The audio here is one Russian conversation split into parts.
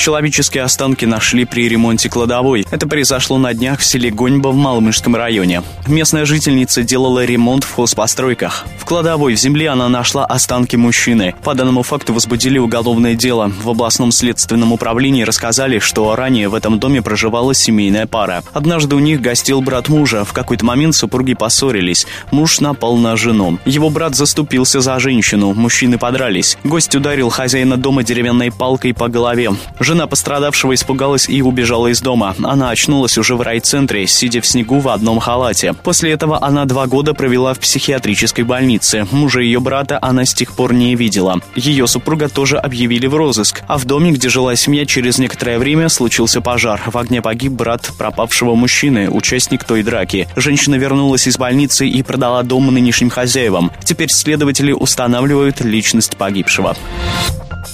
Человеческие останки нашли при ремонте кладовой. Это произошло на днях в селе Гоньба в Малмышском районе. Местная жительница делала ремонт в хозпостройках. В кладовой в земле она нашла останки мужчины. По данному факту возбудили уголовное дело. В областном следственном управлении рассказали, что ранее в этом доме проживала семейная пара. Однажды у них гостил брат мужа. В какой-то момент супруги поссорились. Муж напал на жену. Его брат заступился за женщину. Мужчины подрались. Гость ударил хозяина дома деревянной палкой по голове. Жена пострадавшего испугалась и убежала из дома. Она очнулась уже в райцентре, сидя в снегу в одном халате. После этого она два года провела в психиатрической больнице. Мужа ее брата она с тех пор не видела. Ее супруга тоже объявили в розыск. А в доме, где жила семья, через некоторое время случился пожар. В огне погиб брат пропавшего мужчины, участник той драки. Женщина вернулась из больницы и продала дом нынешним хозяевам. Теперь следователи устанавливают личность погибшего.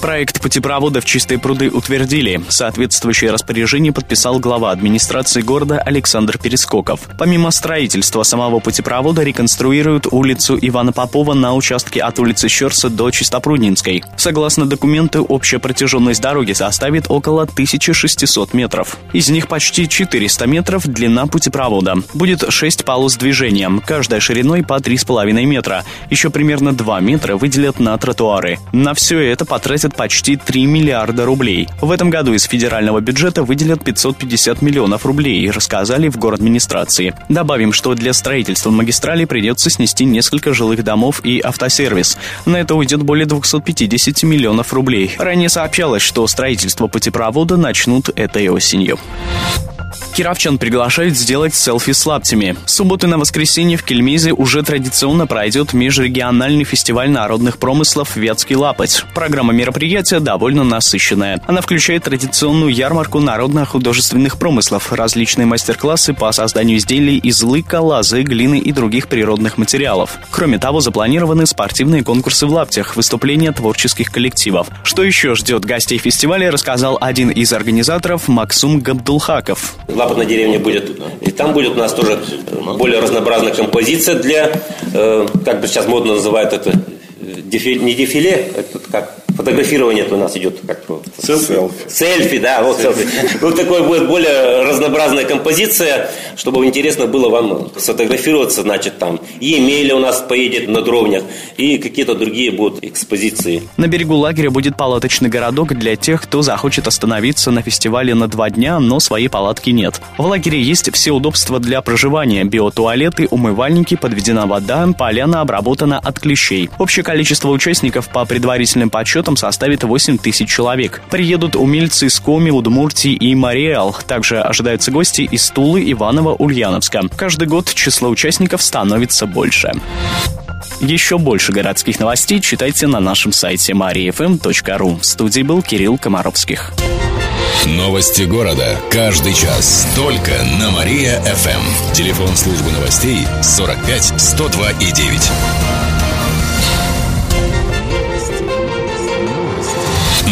Проект путепровода в Чистые пруды утвердили. Соответствующее распоряжение подписал глава администрации города Александр Перескоков. Помимо строительства самого путепровода реконструируют улицу Ивана Попова на участке от улицы Щерса до Чистопруднинской. Согласно документу, общая протяженность дороги составит около 1600 метров. Из них почти 400 метров длина путепровода. Будет 6 полос движения, каждая шириной по 3,5 метра. Еще примерно 2 метра выделят на тротуары. На все это потратят потратят почти 3 миллиарда рублей. В этом году из федерального бюджета выделят 550 миллионов рублей, рассказали в город администрации. Добавим, что для строительства магистрали придется снести несколько жилых домов и автосервис. На это уйдет более 250 миллионов рублей. Ранее сообщалось, что строительство путепровода начнут этой осенью. Кировчан приглашают сделать селфи с лаптями. С субботы на воскресенье в Кельмизе уже традиционно пройдет межрегиональный фестиваль народных промыслов «Вятский лапоть». Программа мероприятия довольно насыщенная. Она включает традиционную ярмарку народно-художественных промыслов, различные мастер-классы по созданию изделий из лыка, лозы, глины и других природных материалов. Кроме того, запланированы спортивные конкурсы в лаптях, выступления творческих коллективов. Что еще ждет гостей фестиваля, рассказал один из организаторов Максум Габдулхаков. Лапотная деревня будет. И там будет у нас тоже более разнообразная композиция для, э, как бы сейчас модно называют это, дефиле, не дефиле, это как фотографирование у нас идет как селфи. Селфи, да, вот селфи. Вот такой будет более разнообразная композиция, чтобы интересно было вам сфотографироваться, значит, там. И Емеля у нас поедет на дровнях, и какие-то другие будут экспозиции. На берегу лагеря будет палаточный городок для тех, кто захочет остановиться на фестивале на два дня, но своей палатки нет. В лагере есть все удобства для проживания, биотуалеты, умывальники, подведена вода, поляна обработана от клещей. Общее количество участников по предварительным подсчетам составит 8 тысяч человек. Приедут умельцы из Коми, Удмуртии и Мариэл. Также ожидаются гости из Тулы, Иваново, Ульяновска. Каждый год число участников становится больше. Еще больше городских новостей читайте на нашем сайте mariafm.ru. В студии был Кирилл Комаровских. Новости города. Каждый час. Только на Мария-ФМ. Телефон службы новостей 45 102 и 9.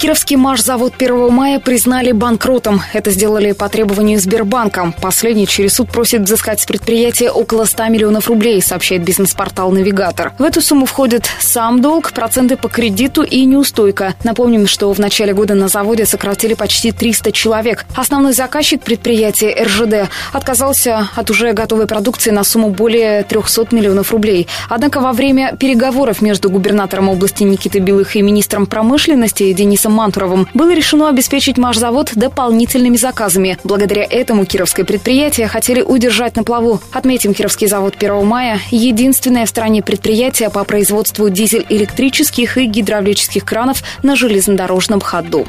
Кировский Машзавод 1 мая признали банкротом. Это сделали по требованию Сбербанка. Последний через суд просит взыскать с предприятия около 100 миллионов рублей, сообщает бизнес-портал «Навигатор». В эту сумму входят сам долг, проценты по кредиту и неустойка. Напомним, что в начале года на заводе сократили почти 300 человек. Основной заказчик предприятия РЖД отказался от уже готовой продукции на сумму более 300 миллионов рублей. Однако во время переговоров между губернатором области Никитой Белых и министром промышленности Денисом Борисом Мантуровым было решено обеспечить Машзавод дополнительными заказами. Благодаря этому кировское предприятие хотели удержать на плаву. Отметим, Кировский завод 1 мая – единственное в стране предприятие по производству дизель-электрических и гидравлических кранов на железнодорожном ходу.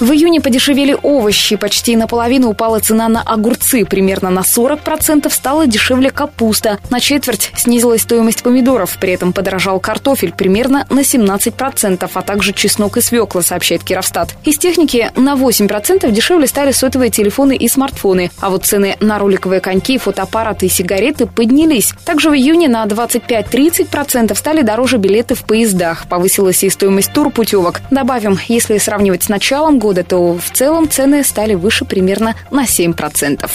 В июне подешевели овощи, почти наполовину упала цена на огурцы, примерно на 40% стала дешевле капуста, на четверть снизилась стоимость помидоров, при этом подорожал картофель примерно на 17%, а также чеснок и свекла, сообщает Кировстат. Из техники на 8% дешевле стали сотовые телефоны и смартфоны, а вот цены на роликовые коньки, фотоаппараты и сигареты поднялись. Также в июне на 25-30% стали дороже билеты в поездах, повысилась и стоимость турпутевок. Добавим, если сравнивать с началом года, года, то в целом цены стали выше примерно на 7%.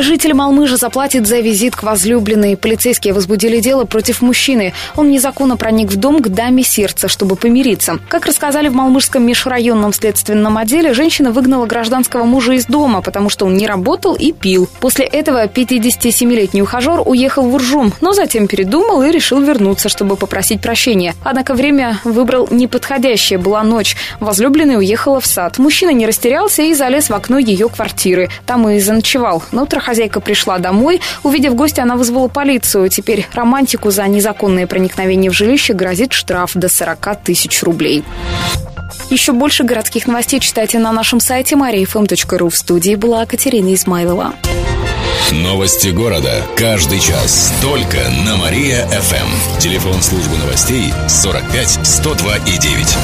Житель Малмыжа заплатит за визит к возлюбленной. Полицейские возбудили дело против мужчины. Он незаконно проник в дом к даме сердца, чтобы помириться. Как рассказали в Малмыжском межрайонном следственном отделе, женщина выгнала гражданского мужа из дома, потому что он не работал и пил. После этого 57-летний ухажер уехал в Уржум, но затем передумал и решил вернуться, чтобы попросить прощения. Однако время выбрал неподходящее. Была ночь. Возлюбленная уехала в сад. Мужчина не растерялся и залез в окно ее квартиры. Там и заночевал. На утро хозяйка пришла домой. Увидев гостя, она вызвала полицию. Теперь романтику за незаконное проникновение в жилище грозит штраф до 40 тысяч рублей. Еще больше городских новостей читайте на нашем сайте mariafm.ru. В студии была Катерина Измайлова. Новости города. Каждый час. Только на Мария-ФМ. Телефон службы новостей 45 102 и 9.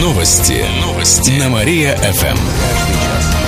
Новости. Новости. На Мария-ФМ.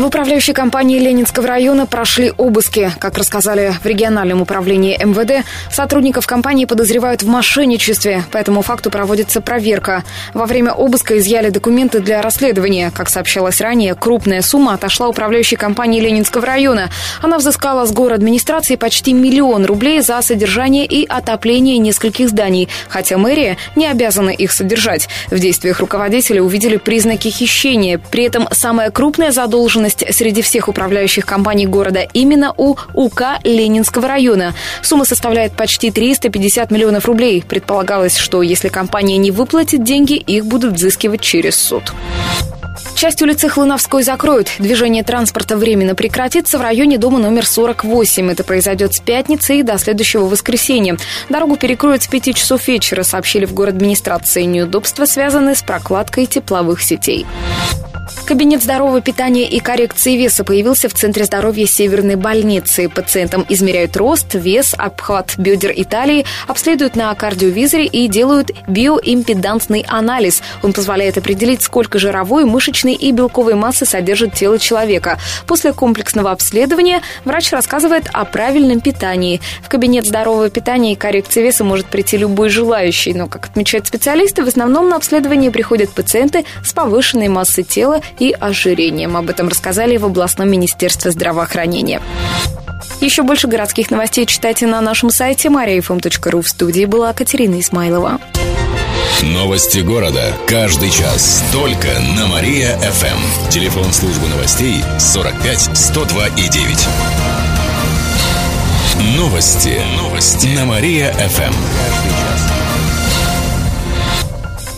В управляющей компании Ленинского района прошли обыски. Как рассказали в региональном управлении МВД, сотрудников компании подозревают в мошенничестве. По этому факту проводится проверка. Во время обыска изъяли документы для расследования. Как сообщалось ранее, крупная сумма отошла управляющей компании Ленинского района. Она взыскала с город администрации почти миллион рублей за содержание и отопление нескольких зданий, хотя мэрия не обязана их содержать. В действиях руководителя увидели признаки хищения. При этом самая крупная задолженность собственность среди всех управляющих компаний города именно у УК Ленинского района. Сумма составляет почти 350 миллионов рублей. Предполагалось, что если компания не выплатит деньги, их будут взыскивать через суд. Часть улицы Хлыновской закроют. Движение транспорта временно прекратится в районе дома номер 48. Это произойдет с пятницы и до следующего воскресенья. Дорогу перекроют с 5 часов вечера, сообщили в город администрации. Неудобства связаны с прокладкой тепловых сетей. Кабинет здорового питания и коррекции веса появился в Центре здоровья Северной больницы. Пациентам измеряют рост, вес, обхват бедер и талии, обследуют на кардиовизоре и делают биоимпедансный анализ. Он позволяет определить, сколько жировой, мышечной и белковой массы содержит тело человека. После комплексного обследования врач рассказывает о правильном питании. В кабинет здорового питания и коррекции веса может прийти любой желающий, но, как отмечают специалисты, в основном на обследование приходят пациенты с повышенной массой тела и ожирением. Об этом рассказали в областном министерстве здравоохранения. Еще больше городских новостей читайте на нашем сайте mariafm.ru. В студии была Катерина Измайлова. Новости города. Каждый час. Только на Мария-ФМ. Телефон службы новостей 45 102 и 9. Новости. Новости. На Мария-ФМ.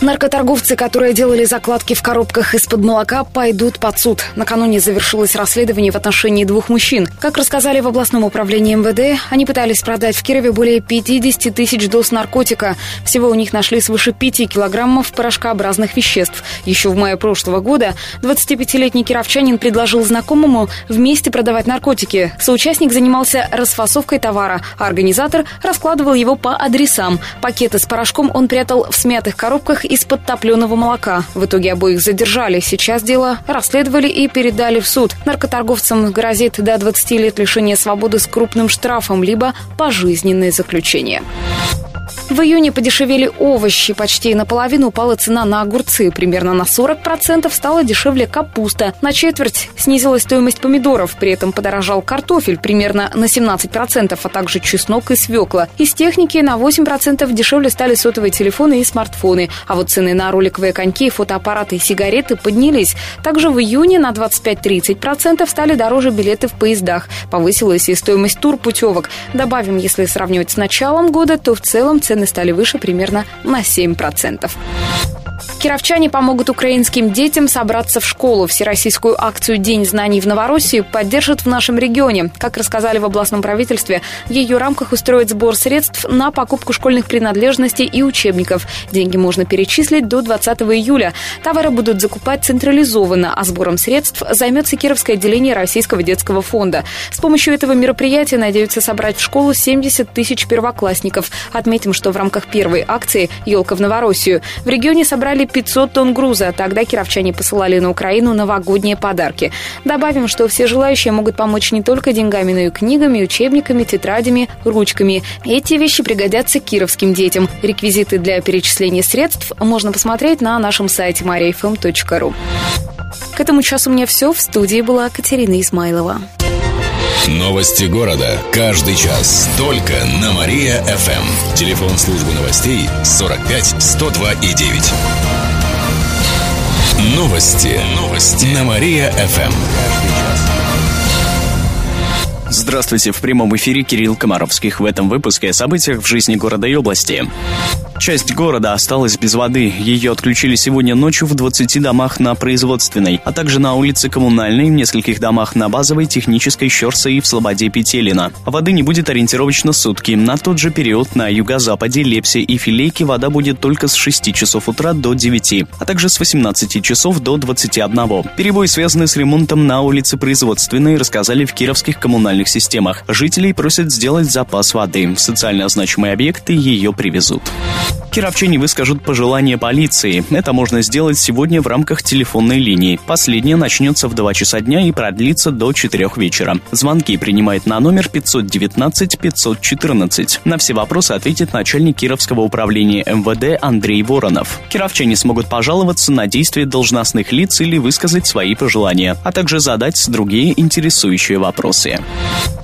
Наркоторговцы, которые делали закладки в коробках из-под молока, пойдут под суд. Накануне завершилось расследование в отношении двух мужчин. Как рассказали в областном управлении МВД, они пытались продать в Кирове более 50 тысяч доз наркотика. Всего у них нашли свыше 5 килограммов порошкообразных веществ. Еще в мае прошлого года 25-летний кировчанин предложил знакомому вместе продавать наркотики. Соучастник занимался расфасовкой товара, а организатор раскладывал его по адресам. Пакеты с порошком он прятал в смятых коробках из-под топленого молока. В итоге обоих задержали. Сейчас дело расследовали и передали в суд. Наркоторговцам грозит до 20 лет лишения свободы с крупным штрафом, либо пожизненное заключение. В июне подешевели овощи. Почти наполовину упала цена на огурцы. Примерно на 40% стала дешевле капуста. На четверть снизилась стоимость помидоров. При этом подорожал картофель примерно на 17%, а также чеснок и свекла. Из техники на 8% дешевле стали сотовые телефоны и смартфоны. А вот цены на роликовые коньки, фотоаппараты и сигареты поднялись. Также в июне на 25-30% стали дороже билеты в поездах. Повысилась и стоимость турпутевок. Добавим, если сравнивать с началом года, то в целом цены стали выше примерно на 7%. Кировчане помогут украинским детям собраться в школу. Всероссийскую акцию «День знаний в Новороссии» поддержат в нашем регионе. Как рассказали в областном правительстве, в ее рамках устроят сбор средств на покупку школьных принадлежностей и учебников. Деньги можно перечислить до 20 июля. Товары будут закупать централизованно, а сбором средств займется Кировское отделение Российского детского фонда. С помощью этого мероприятия надеются собрать в школу 70 тысяч первоклассников. Отметим, что в рамках первой акции «Елка в Новороссию» в регионе собрали 500 тонн груза. Тогда кировчане посылали на Украину новогодние подарки. Добавим, что все желающие могут помочь не только деньгами, но и книгами, учебниками, тетрадями, ручками. Эти вещи пригодятся кировским детям. Реквизиты для перечисления средств можно посмотреть на нашем сайте mariafm.ru. К этому часу у меня все. В студии была Катерина Измайлова. Новости города. Каждый час. Только на Мария-ФМ. Телефон службы новостей 45 102 и 9. Новости. Новости. На Мария-ФМ. Здравствуйте, в прямом эфире Кирилл Комаровских. В этом выпуске о событиях в жизни города и области. Часть города осталась без воды. Ее отключили сегодня ночью в 20 домах на Производственной, а также на улице Коммунальной, в нескольких домах на Базовой, Технической, Щерса и в Слободе Петелина. Воды не будет ориентировочно сутки. На тот же период на юго-западе, Лепсе и Филейке вода будет только с 6 часов утра до 9, а также с 18 часов до 21. Перебои, связанные с ремонтом на улице Производственной, рассказали в кировских коммунальных системах. Жителей просят сделать запас воды. Социально значимые объекты ее привезут. Кировчане выскажут пожелания полиции. Это можно сделать сегодня в рамках телефонной линии. Последняя начнется в 2 часа дня и продлится до 4 вечера. Звонки принимает на номер 519-514. На все вопросы ответит начальник Кировского управления МВД Андрей Воронов. Кировчане смогут пожаловаться на действия должностных лиц или высказать свои пожелания, а также задать другие интересующие вопросы.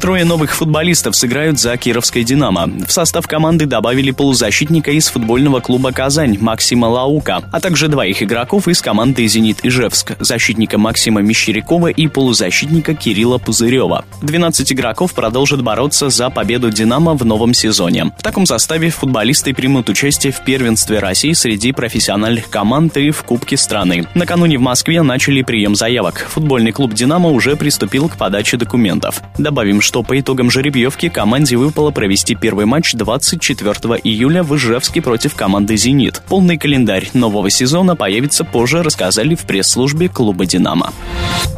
Трое новых футболистов сыграют за Кировское «Динамо». В состав команды добавили полузащитника из футбольного клуба «Казань» Максима Лаука, а также двоих игроков из команды «Зенит Ижевск», защитника Максима Мещерякова и полузащитника Кирилла Пузырева. 12 игроков продолжат бороться за победу «Динамо» в новом сезоне. В таком составе футболисты примут участие в первенстве России среди профессиональных команд и в Кубке страны. Накануне в Москве начали прием заявок. Футбольный клуб «Динамо» уже приступил к подаче документов. Добавим, что по итогам жеребьевки команде выпало провести первый матч 24 июля в Ижевске против команды «Зенит». Полный календарь нового сезона появится позже, рассказали в пресс-службе клуба «Динамо».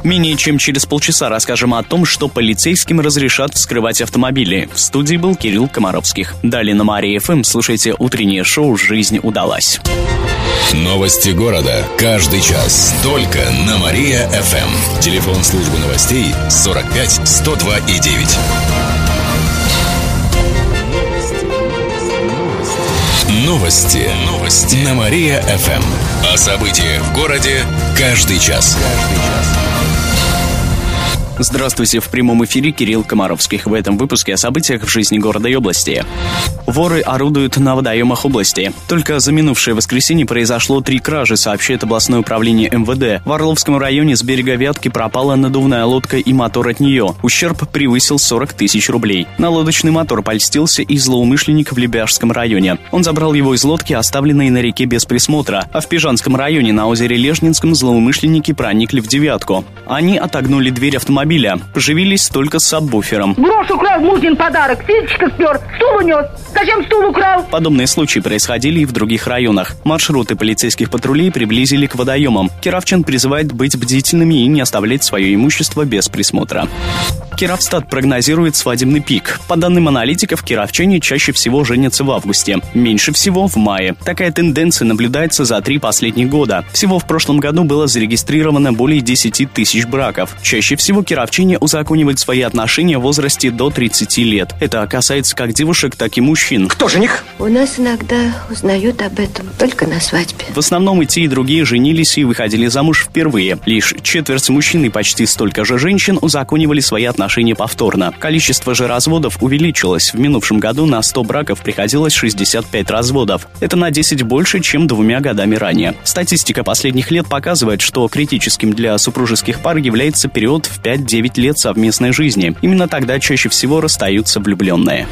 Менее чем через полчаса расскажем о том, что полицейским разрешат вскрывать автомобили. В студии был Кирилл Комаровских. Далее на Мария ФМ слушайте утреннее шоу «Жизнь удалась». Новости города. Каждый час. Только на Мария-ФМ. Телефон службы новостей 45 102 и 9. Новости. Новости. На Мария-ФМ. О событиях в городе каждый час. Каждый час. Здравствуйте, в прямом эфире Кирилл Комаровских. В этом выпуске о событиях в жизни города и области. Воры орудуют на водоемах области. Только за минувшее воскресенье произошло три кражи, сообщает областное управление МВД. В Орловском районе с берега Вятки пропала надувная лодка и мотор от нее. Ущерб превысил 40 тысяч рублей. На лодочный мотор польстился и злоумышленник в Лебяжском районе. Он забрал его из лодки, оставленной на реке без присмотра. А в Пижанском районе на озере Лежнинском злоумышленники проникли в девятку. Они отогнули дверь автомобиля автомобиля. Поживились только с сабвуфером. Брошь украл Мурзин подарок, физичка спер, стул унес. Зачем стул украл? Подобные случаи происходили и в других районах. Маршруты полицейских патрулей приблизили к водоемам. Кировчан призывает быть бдительными и не оставлять свое имущество без присмотра. Кировстат прогнозирует свадебный пик. По данным аналитиков, кировчане чаще всего женятся в августе, меньше всего в мае. Такая тенденция наблюдается за три последних года. Всего в прошлом году было зарегистрировано более 10 тысяч браков. Чаще всего кировчане узаконивают свои отношения в возрасте до 30 лет. Это касается как девушек, так и мужчин. Кто жених? У нас иногда узнают об этом только на свадьбе. В основном и те, и другие женились и выходили замуж впервые. Лишь четверть мужчин и почти столько же женщин узаконивали свои отношения повторно. Количество же разводов увеличилось. В минувшем году на 100 браков приходилось 65 разводов. Это на 10 больше, чем двумя годами ранее. Статистика последних лет показывает, что критическим для супружеских пар является период в 5-9 лет совместной жизни. Именно тогда чаще всего расстаются влюбленные.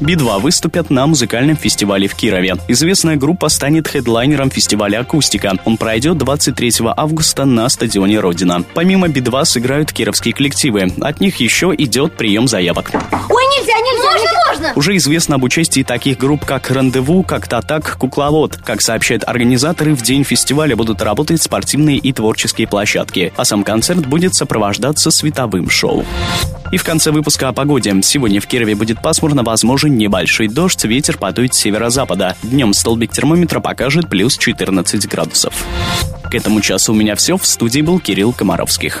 Би-2 выступят на музыкальном фестивале в Кирове. Известная группа станет хедлайнером фестиваля «Акустика». Он пройдет 23 августа на стадионе «Родина». Помимо Би-2 сыграют кировские коллективы. От них еще идет прием заявок. Ой, нельзя, нельзя, можно, нельзя. Можно. Уже известно об участии таких групп, как «Рандеву», как «Татак», «Кукловод». Как сообщают организаторы, в день фестиваля будут работать спортивные и творческие площадки, а сам концерт будет сопровождаться световым шоу. И в конце выпуска о погоде. Сегодня в Кирове будет пасмурно, возможен небольшой дождь, ветер подует с северо-запада. Днем столбик термометра покажет плюс 14 градусов. К этому часу у меня все. В студии был Кирилл Комаровских.